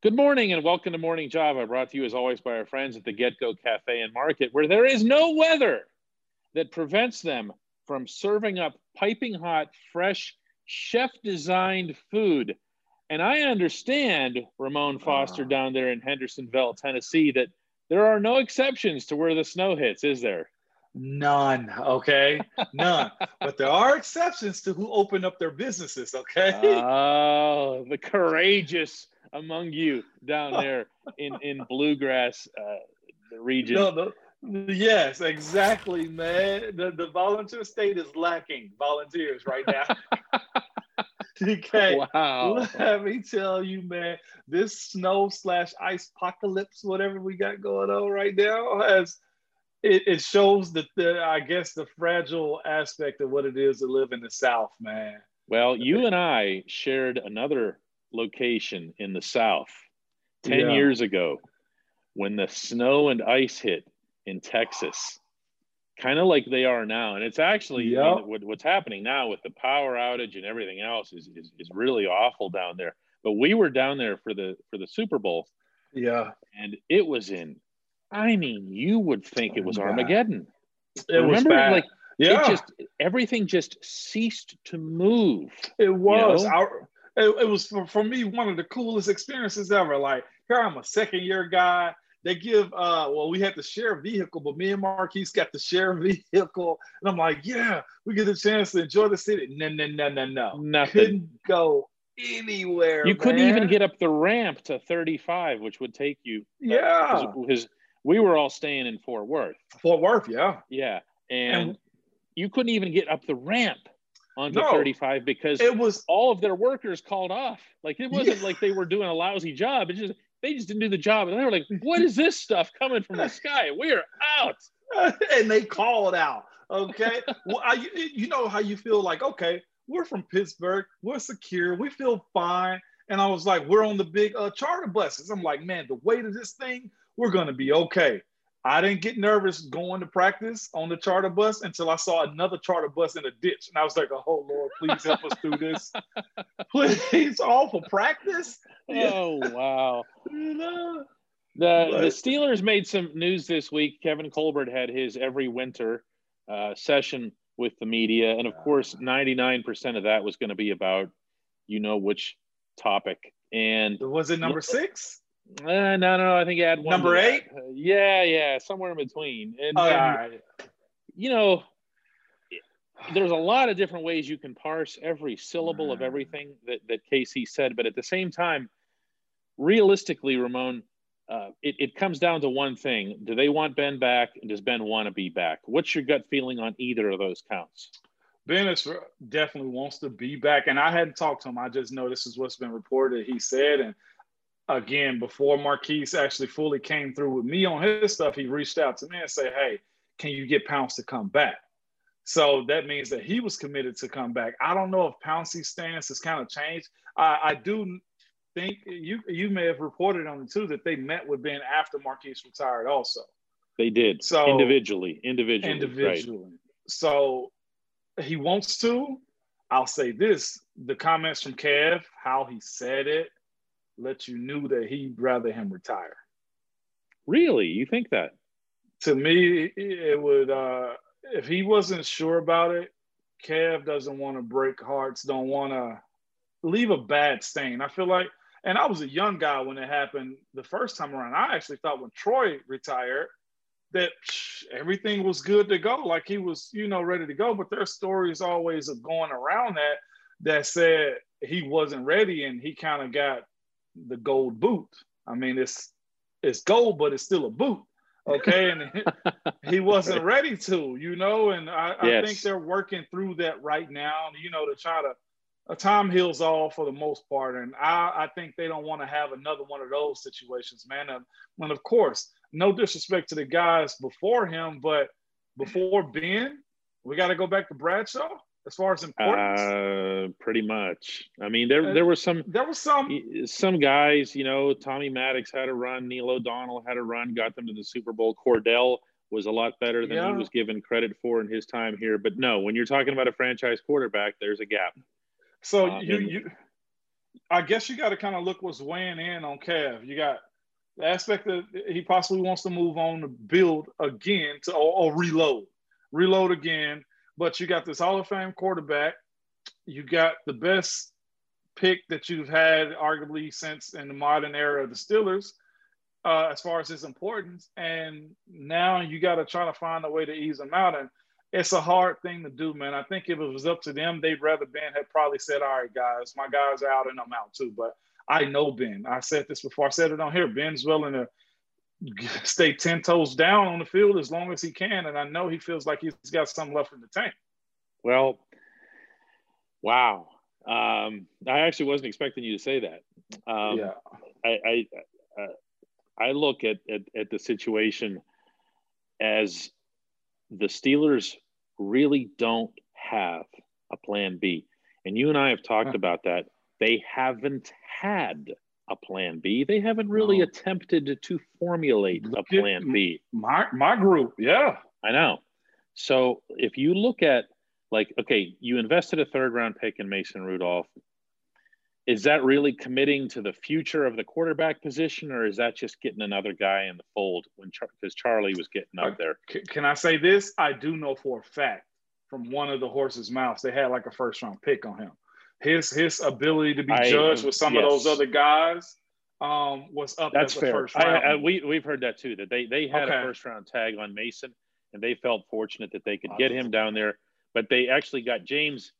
Good morning and welcome to Morning Java, brought to you as always by our friends at the Get Go Cafe and Market, where there is no weather that prevents them from serving up piping hot, fresh, chef designed food. And I understand, Ramon Foster, Uh. down there in Hendersonville, Tennessee, that there are no exceptions to where the snow hits, is there? None, okay? None. but there are exceptions to who open up their businesses, okay? Oh, the courageous among you down there in, in bluegrass uh, the region. no, no. Yes, exactly, man. The, the volunteer state is lacking volunteers right now. okay. Wow. Let me tell you, man, this snow slash ice apocalypse, whatever we got going on right now, has it, it shows that the I guess the fragile aspect of what it is to live in the South, man. Well, you and I shared another location in the South 10 Yeah. years ago when the snow and ice hit in Texas, kind of like they are now. And it's actually I mean, what, what's happening now with the power outage and everything else is, is, is really awful down there. But we were down there for the for the Super Bowl Yeah. and it was in, I mean, you would think it was. Armageddon. It was bad. like yeah. it just everything just ceased to move. It was. know? Our, it, it was for, for me one of the coolest experiences ever. Like here, I'm a second year guy. They give uh well, we had to share a vehicle, but me and Maurkice got to share a vehicle, and I'm like, yeah, we get a chance to enjoy the city. No, no, no, no, no. Nothing. Couldn't go anywhere. You couldn't even get up the ramp to 35, which would take you. Yeah, Because we were all staying in Fort Worth. Fort Worth. Yeah, Yeah. And, And- you couldn't even get up the ramp onto No. 35 because it was. all of their workers called off. Like it wasn't Yeah. like they were doing a lousy job. It just they just didn't do the job. And they were like, what is this stuff coming from the sky? We're out. and they called out. Okay, well, I, you know how you feel like, okay, we're from Pittsburgh, we're secure, we feel fine. And I was like, we're on the big uh, charter buses. I'm like, man, the weight of this thing, we're gonna be okay. I didn't get nervous going to practice on the charter bus until I saw another charter bus in a ditch, and I was like, oh Lord, please help us through this. Please, all for practice. Oh wow. You know? The But- the Steelers made some news this week. Kevin Colbert had his every winter uh, session with the media, and of course, ninety nine percent of that was going to be about you know which topic. And Was it number six? Uh, no, no, I think I had one Number eight? Uh, yeah, yeah, somewhere in between. And, Oh, all and, you know, there's a lot of different ways you can parse every syllable of everything that, that Casey said, but at the same time, realistically, Ramon, uh, it, it comes down to one thing. Do they want Ben back? And does Ben want to be back? What's your gut feeling on either of those counts? Bennett definitely wants to be back, and I hadn't talked to him. I just know this is what's been reported. He said, and again, before Maurkice actually fully came through with me on his stuff, he reached out to me and said, "Hey, can you get Pounce to come back?" So that means that he was committed to come back. I don't know if Pouncey's stance has kind of changed. I, I do think you you may have reported on it too that they met with Ben after Maurkice retired, also They did. So- individually, individually. Right. individually. So he wants to. I'll say this: the comments from Kev, how he said it, let you knew that he'd rather him retire. Really? You think that? To me, it would. uh If he wasn't sure about it, Kev doesn't want to break hearts. Don't want to leave a bad stain. I feel like, and I was a young guy when it happened the first time around. I actually thought when Troy retired that psh, everything was good to go, like he was, you know, ready to go. But there's stories always of going around that that said he wasn't ready and he kind of got the gold boot. I mean, it's it's gold, but it's still a boot. Okay, and he wasn't ready to, you know, and I, yes. I, think they're working through that right now, you know, to try to. A time heals all for the most part, and I, I think they don't want to have another one of those situations, man. And, and of course, no disrespect to the guys before him, but before Ben, we got to go back to Bradshaw as far as importance? Uh, pretty much. I mean, there there were some there was some some guys. You know, Tommy Maddox had a run. Neil O'Donnell had a run. Got them to the Super Bowl. Kordell was a lot better than yeah. he was given credit for in his time here. But no, when you're talking about a franchise quarterback, there's a gap. So uh, you and, you, I guess you got to kind of look what's weighing in on Kev. You got the aspect that he possibly wants to move on to build again to or, or reload, reload again but you got this Hall of Fame quarterback. You got the best pick that you've had, arguably, since in the modern era of the Steelers, uh, as far as his importance. And now you got to try to find a way to ease him out. And it's a hard thing to do, man. I think if it was up to them, they'd rather Ben had probably said, All right, guys, my guys are out and I'm out too. But I know Ben. I said this before. I said it on here. Ben's willing to stay 10 toes down on the field as long as he can. And I know he feels like he's got something left in the tank. Well, wow. Um, I actually wasn't expecting you to say that. Um, yeah. I, I, uh, I look at, at, at the situation as the Steelers really don't have a plan B. And you and I have talked huh. about that. They haven't had a plan B. They haven't really no. attempted to formulate a plan B. My my group, yeah. I know. So if you look at like, okay, you invested a third round pick in Mason Rudolph. Is that really committing to the future of the quarterback position, or is that just getting another guy in the fold when because Char- Charlie was getting up uh, there? Can I say this? I do know for a fact from one of the horse's mouths they had like a first round pick on him his his ability to be I, judged with some yes. of those other guys um, was up That's as fair. first round. I, I, we we've heard that too. That they they had okay. a first round tag on Mason, and they felt fortunate that they could get him down there. But they actually got James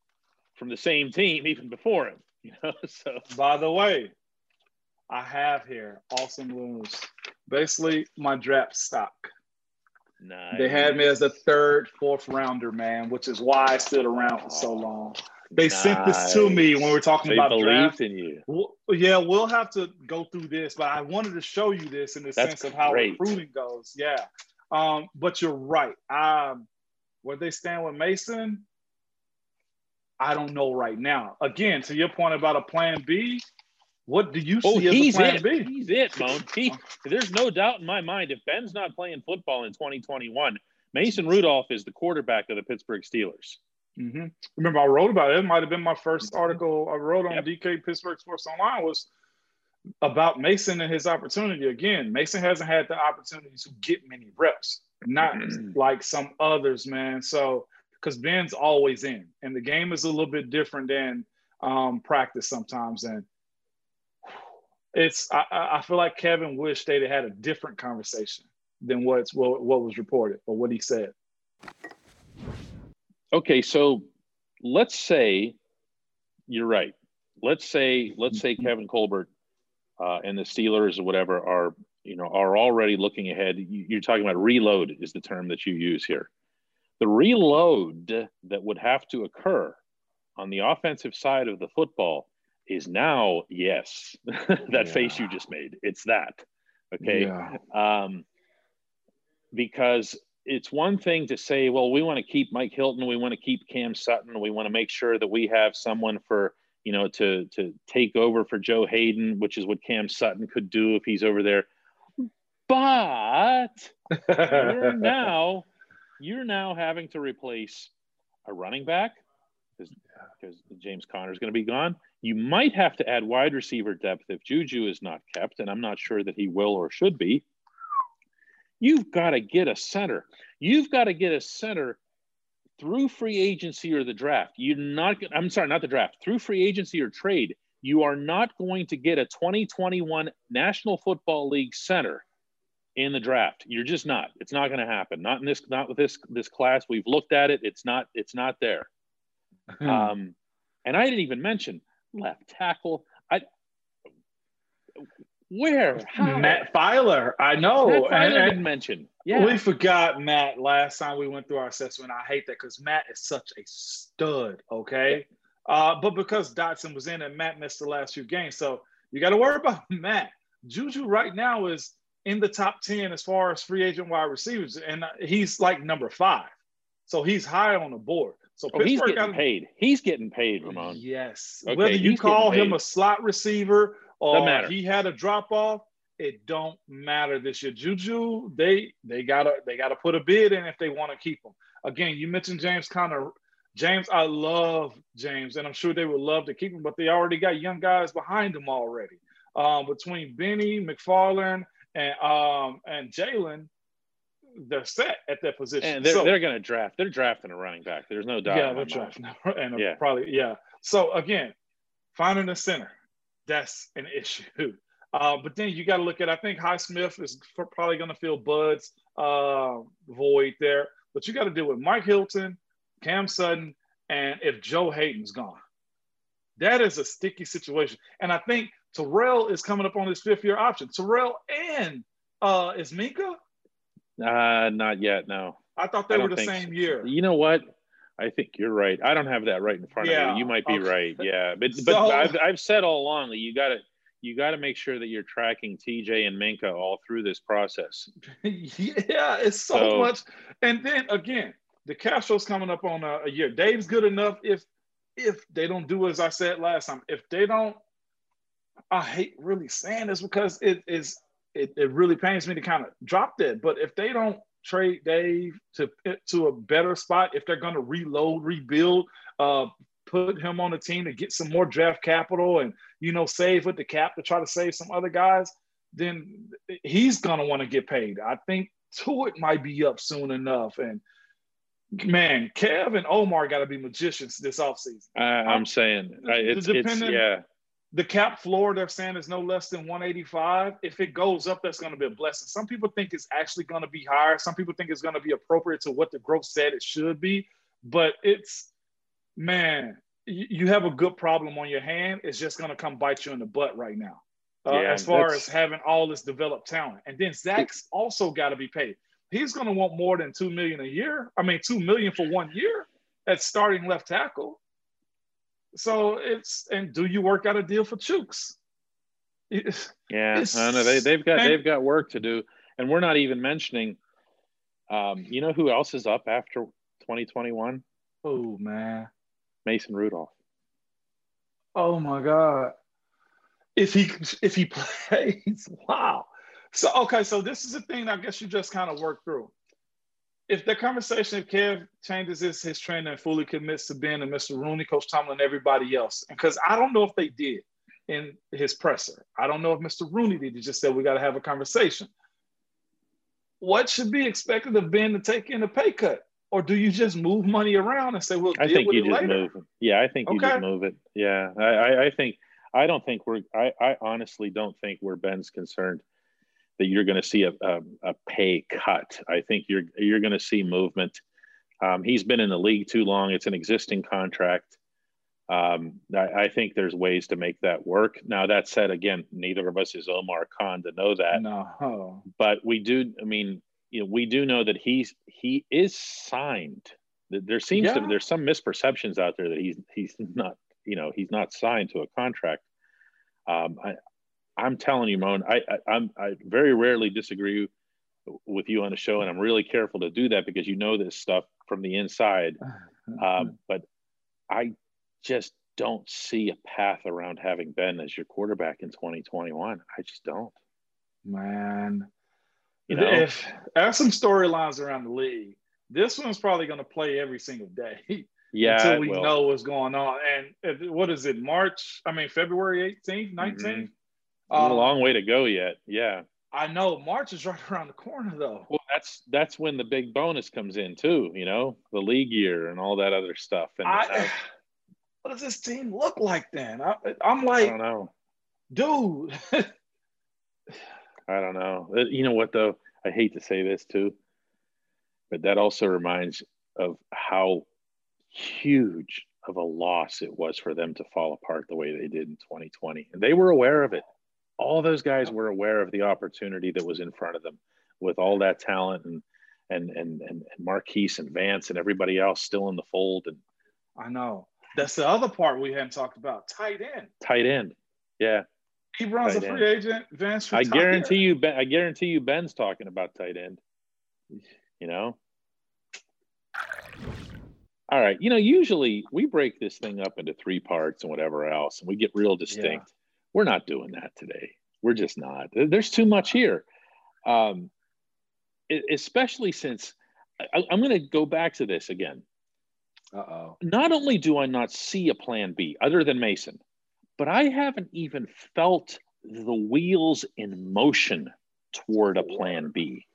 from the same team even before him. You know, so by the way, I have here awesome news. Basically, my draft stock. Nice. They had me as a third, fourth rounder, man, which is why I stood around for so long. They nice. sent this to me when we were talking they about believed draft. in you. Well, yeah, we'll have to go through this, but I wanted to show you this in the That's sense of how great. recruiting goes. Yeah, um, but you're right. Um, where they stand with Mason, I don't know right now. Again, to your point about a plan B, what do you oh, see oh, as a plan it. B? He's it, Moan. He, there's no doubt in my mind if Ben's not playing football in 2021, Mason Rudolph is the quarterback of the Pittsburgh Steelers. Mm-hmm. Remember, I wrote about it. It might have been my first mm-hmm. article I wrote on yep. DK Pittsburgh Sports Online was about Mason and his opportunity. Again, Mason hasn't had the opportunity to get many reps, not mm-hmm. like some others, man. So, because Ben's always in, and the game is a little bit different than um, practice sometimes. And it's, I, I feel like Kevin wished they'd had a different conversation than what's what, what was reported or what he said. Okay, so let's say you're right. Let's say let's say Kevin Colbert uh, and the Steelers or whatever are you know are already looking ahead. You're talking about reload is the term that you use here. The reload that would have to occur on the offensive side of the football is now yes that yeah. face you just made. It's that okay. Yeah. Um, because it's one thing to say, well, we want to keep Mike Hilton, we want to keep Cam Sutton, we want to make sure that we have someone for you know to to take over for Joe Haden, which is what Cam Sutton could do if he's over there. But you're now you're now having to replace a running back because because James Conner is going to be gone. You might have to add wide receiver depth if Juju is not kept, and I'm not sure that he will or should be. You've got to get a center. You've got to get a center through free agency or the draft. You're not, I'm sorry, not the draft, through free agency or trade. You are not going to get a 2021 National Football League center in the draft. You're just not. It's not going to happen. Not in this, not with this, this class. We've looked at it. It's not, it's not there. Hmm. um, and I didn't even mention left tackle. I, where? How? Matt Feiler. I know. Matt Feiler and, didn't mention. Yeah. We forgot Matt last time we went through our assessment. I hate that because Matt is such a stud, okay? Uh, but because Dotson was in and Matt missed the last few games. So you got to worry about Matt. Juju right now is in the top 10 as far as free agent wide receivers, and he's like number five. So he's high on the board. So oh, he's getting got, paid. He's getting paid, Ramon. Yes. Okay, Whether you call him a slot receiver or he had a drop off, it don't matter this year. Juju, they they gotta they gotta put a bid in if they want to keep him. Again, you mentioned James Conner. James, I love James, and I'm sure they would love to keep him, but they already got young guys behind him already. Um, between Benny, McFarland, and um, and Jaylen, they're set at that position. And they're, so, they're going to draft. They're drafting a running back. There's no doubt. Yeah, they're drafting, and yeah. probably yeah. So again, finding a center, that's an issue. Uh, but then you got to look at, I think Highsmith is probably going to fill Bud's uh, void there. But you got to deal with Mike Hilton, Cam Sutton, and if Joe Haden's gone. That is a sticky situation. And I think Terrell is coming up on his fifth year option. Terrell and uh, is Minkah? Uh, not yet, no. I thought they I were the same so. year. You know what? I think you're right. I don't have that right in front yeah. of me. You might be okay. right. Yeah, but but I've, I've said all along that you got to you got to make sure that you're tracking TJ and Minkah all through this process. yeah, it's so, so, much. And then again, DeCastro's coming up on a, a, year. Dave's good enough if if they don't do as I said last time. If they don't, I hate really saying this because it is it, it really pains me to kind of drop that. But if they don't trade Dave to to a better spot, if they're going to reload, rebuild, uh, put him on the team to get some more draft capital and you know save with the cap to try to save some other guys, then he's gonna want to get paid. I think Tuitt might be up soon enough, and man, Kev and Omar got to be magicians this offseason. I'm saying it's, it's yeah. The cap floor they're saying is no less than 185. If it goes up, that's going to be a blessing. Some people think it's actually going to be higher. Some people think it's going to be appropriate to what the growth said it should be. But it's man, you have a good problem on your hand. It's just going to come bite you in the butt right now. Uh, yeah, as far as having all this developed talent, and then Zach's also got to be paid. He's going to want more than two million a year. I mean, two million for one year at starting left tackle. So it's and do you work out a deal for Chooks? yeah, I know they they've got they've got work to do, and we're not even mentioning. Um, you know who else is up after 2021? Oh man, Mason Rudolph. Oh my God. If he if he plays, wow. So okay, so this is the thing I guess you just kind of work through. If the conversation, if Kev changes his, his training and fully commits to Ben and Mr. Rooney, Coach Tomlin, everybody else, because I don't know if they did in his presser. I don't know if Mr. Rooney did. He just said we got to have a conversation. What should be expected of Ben to take in a pay cut? or do you just move money around and say, "Well, I think you just later? move it." Yeah, I think you just move it. Yeah, I, I, I, think I don't think we're. I, I honestly don't think where Ben's concerned that you're going to see a, a, a, pay cut. I think you're you're going to see movement. Um, he's been in the league too long. It's an existing contract. Um, I, I, think there's ways to make that work. Now that said, again, neither of us is Omar Khan to know that. No, but we do. I mean, you know, we do know that he's he is signed. There seems yeah. to there's some misperceptions out there that he's he's not you know he's not signed to a contract. Um, I, I'm telling you, Moan, I, I I'm I very rarely disagree with you on a show, and I'm really careful to do that because you know this stuff from the inside. Um, but I just don't see a path around having Ben as your quarterback in 2021. I just don't. Man, you know, if there's some storylines around the league, this one's probably going to play every single day. Yeah, until we know what's going on. And what is it? March? I mean, February 18th, 19th. Mm-hmm. Um, a long way to go yet. Yeah. I know March is right around the corner though. Well, that's that's when the big bonus comes in too. You know, the league year and all that other stuff. And I, uh, what does this team look like then? I, am like, I don't know, dude. I don't know. Uh, you know what though? I hate to say this too, but that also reminds of how huge of a loss it was for them to fall apart the way they did in 2020. And they were aware of it. All those guys were aware of the opportunity that was in front of them. with all that talent and and and and, and Maurkice and Vance and everybody else still in the fold. And I know that's the other part we hadn't talked about. Tight end. Tight end. Yeah. He runs tight a free end. agent. Vance. I guarantee end. you. Ben, I guarantee you. Ben's talking about tight end. You know. All right. You know, usually we break this thing up into three parts and whatever else, and we get real distinct. Yeah. We're not doing that today. We're just not. There's too much here. Um, especially since I, am going to go back to this again. Uh-oh. Not only do I not see a plan B other than Mason, but I haven't even felt the wheels in motion toward a plan B.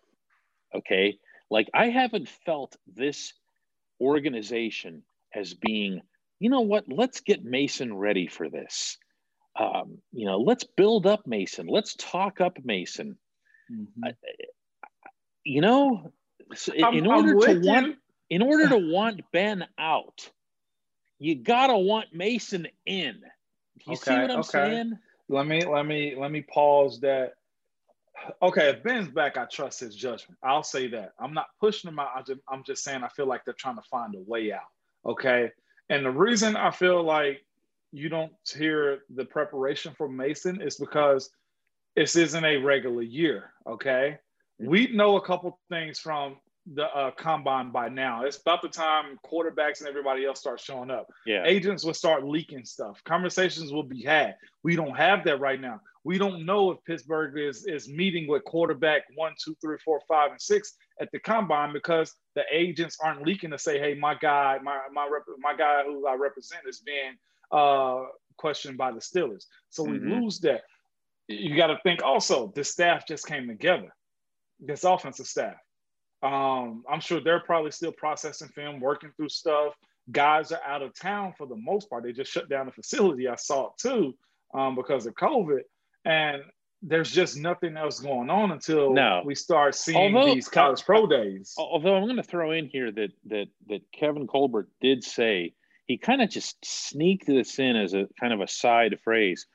Okay. Like I haven't felt this organization as being, you know what, let's get Mason ready for this. Um, you know, let's build up Mason. Let's talk up Mason. Mm-hmm. Uh, you know, in, in order to want in order to want Ben out, you gotta want Mason in. You okay, see what I'm okay. saying? Let me let me let me pause that. Okay, if Ben's back, I trust his judgment. I'll say that. I'm not pushing him out. I just, I'm just saying I feel like they're trying to find a way out. Okay. And the reason I feel like you don't hear the preparation for Mason is because this isn't a regular year. Okay we know a couple things from the uh, combine by now. It's about the time quarterbacks and everybody else start showing up. Yeah. Agents will start leaking stuff. Conversations will be had. We don't have that right now. We don't know if Pittsburgh is is meeting with quarterback one, two, three, four, five, and six at the combine because the agents aren't leaking to say, "Hey, my guy, my my rep- my guy who I represent is being uh, questioned by the Steelers." So mm-hmm. we lose that. You got to think also. The staff just came together this offensive staff. Um, I'm sure they're probably still processing film, working through stuff. Guys are out of town for the most part. They just shut down the facility. I saw it too um, because of COVID. And there's just nothing else going on until no. we start seeing although, these college pro days. Although I'm going to throw in here that that that Kevin Colbert did say he kind of just sneaked this in as a kind of a side phrase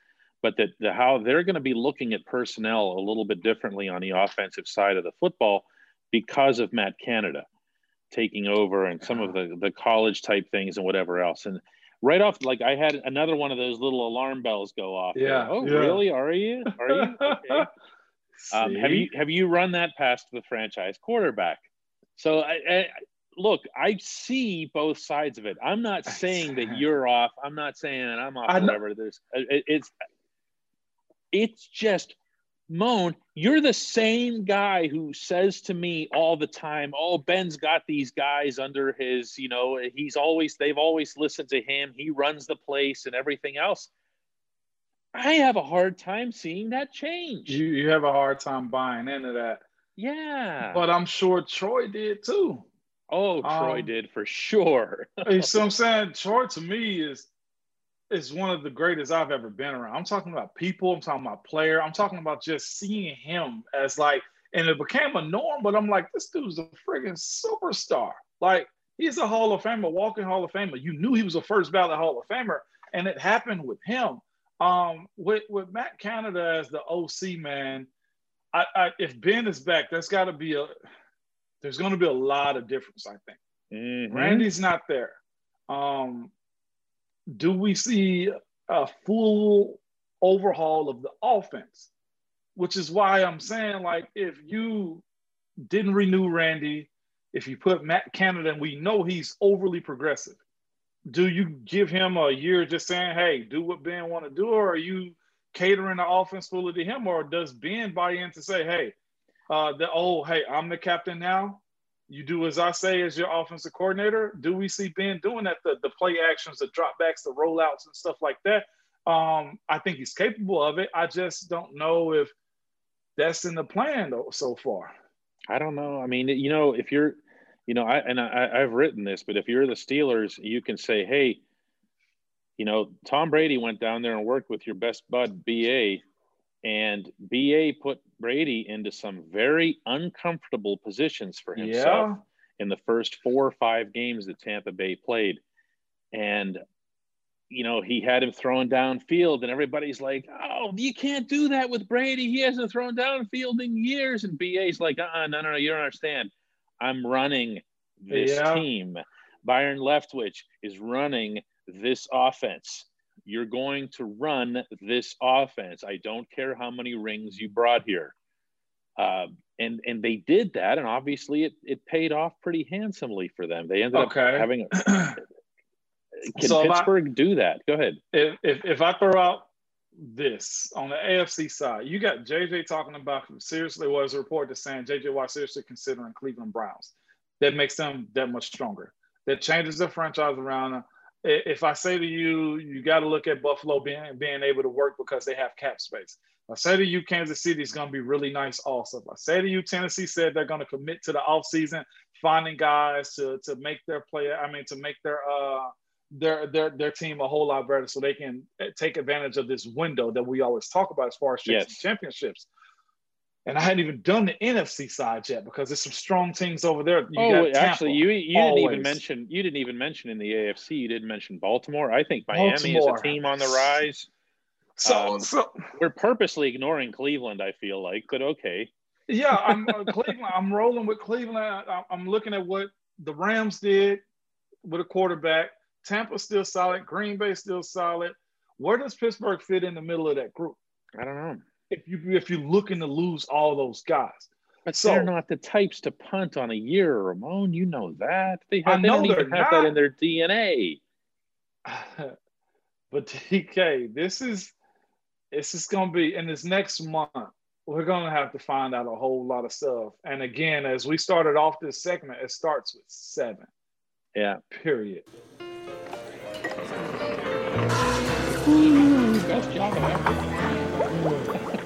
but that the, how they're going to be looking at personnel a little bit differently on the offensive side of the football because of Matt Canada taking over and some of the the college type things and whatever else. And right off, like I had another one of those little alarm bells go off. Yeah. Oh, yeah. really? Are you? Are you? Okay. um, have you have you run that past the franchise quarterback? So I, I look, I see both sides of it. I'm not saying that you're off. I'm not saying that I'm off. Whatever. There's uh, it, it's it's just Moan, you're the same guy who says to me all the time, "Oh, Ben's got these guys under his, you know, he's always they've always listened to him. He runs the place and everything else." I have a hard time seeing that change. You you have a hard time buying into that. Yeah. But I'm sure Troy did too. Oh, Troy um, did for sure. so I'm saying Troy to me is is one of the greatest I've ever been around. I'm talking about people, I'm talking about player, I'm talking about just seeing him as like, and it became a norm, but I'm like, this dude's a friggin' superstar. Like, he's a Hall of Famer, walking Hall of Famer. You knew he was a first ballot Hall of Famer, and it happened with him. Um, with, with Matt Canada as the OC, man, I, I if Ben is back, that's got to be a, there's going to be a lot of difference, I think. Mm-hmm. Randy's not there. Um, do we see a full overhaul of the offense? Which is why I'm saying, like, if you didn't renew Randy, if you put Matt Canada, and we know he's overly progressive, do you give him a year just saying, hey, do what Ben want to do, or are you catering the offense fully to him, or does Ben buy in to say, hey, uh, the oh, hey, I'm the captain now you do as I say as your offensive coordinator. Do we see Ben doing that? The, the play actions, the dropbacks, the rollouts, and stuff like that. Um, I think he's capable of it. I just don't know if that's in the plan though so far. I don't know. I mean, you know, if you're, you know, I and I, I've written this, but if you're the Steelers, you can say, hey, you know, Tom Brady went down there and worked with your best bud BA and BA put Brady into some very uncomfortable positions for himself yeah. in the first four or five games that Tampa Bay played. And you know, he had him throwing downfield, and everybody's like, "Oh, you can't do that with Brady. He hasn't thrown downfield in years." And BA's like, "Uh, uh no, no, no, you don't understand. I'm running this yeah. team. Byron Leftwich is running this offense. You're going to run this offense. I don't care how many rings you brought here." Uh, and and they did that, and obviously it it paid off pretty handsomely for them. They ended okay. up having a Can so Pittsburgh I, do that? Go ahead. If, if, if I throw out this on the AFC side, you got JJ talking about seriously was a report that's saying JJ Watt seriously considering Cleveland Browns. That makes them that much stronger. That changes the franchise around. If I say to you, you got to look at Buffalo being being able to work because they have cap space. I say to you, Kansas City is going to be really nice also. I say to you, Tennessee said they're going to commit to the offseason, finding guys to, to make their play, I mean, to make their uh, their their their team a whole lot better, so they can eh, take advantage of this window that we always talk about as far as yes. championships. And I hadn't even done the NFC side yet because there's some strong teams over there. You oh, actually, you you didn't even mention you didn't even mention in the AFC. You didn't mention Baltimore. I think Miami Baltimore. is a team on the rise. So, um, so we're purposely ignoring Cleveland. I feel like, but okay. Yeah, I'm uh, Cleveland. I'm rolling with Cleveland. I, I'm looking at what the Rams did with a quarterback. Tampa still solid. Green Bay still solid. Where does Pittsburgh fit in the middle of that group? I don't know. If you if you're looking to lose all those guys, but so, they're not the types to punt on a year, Ramon. You know that they, have, they don't even have that in their DNA. but DK, this is this is gonna be in this next month. We're gonna have to find out a whole lot of stuff. And again, as we started off this segment, it starts with seven. Yeah. Period. Ooh, best job ever.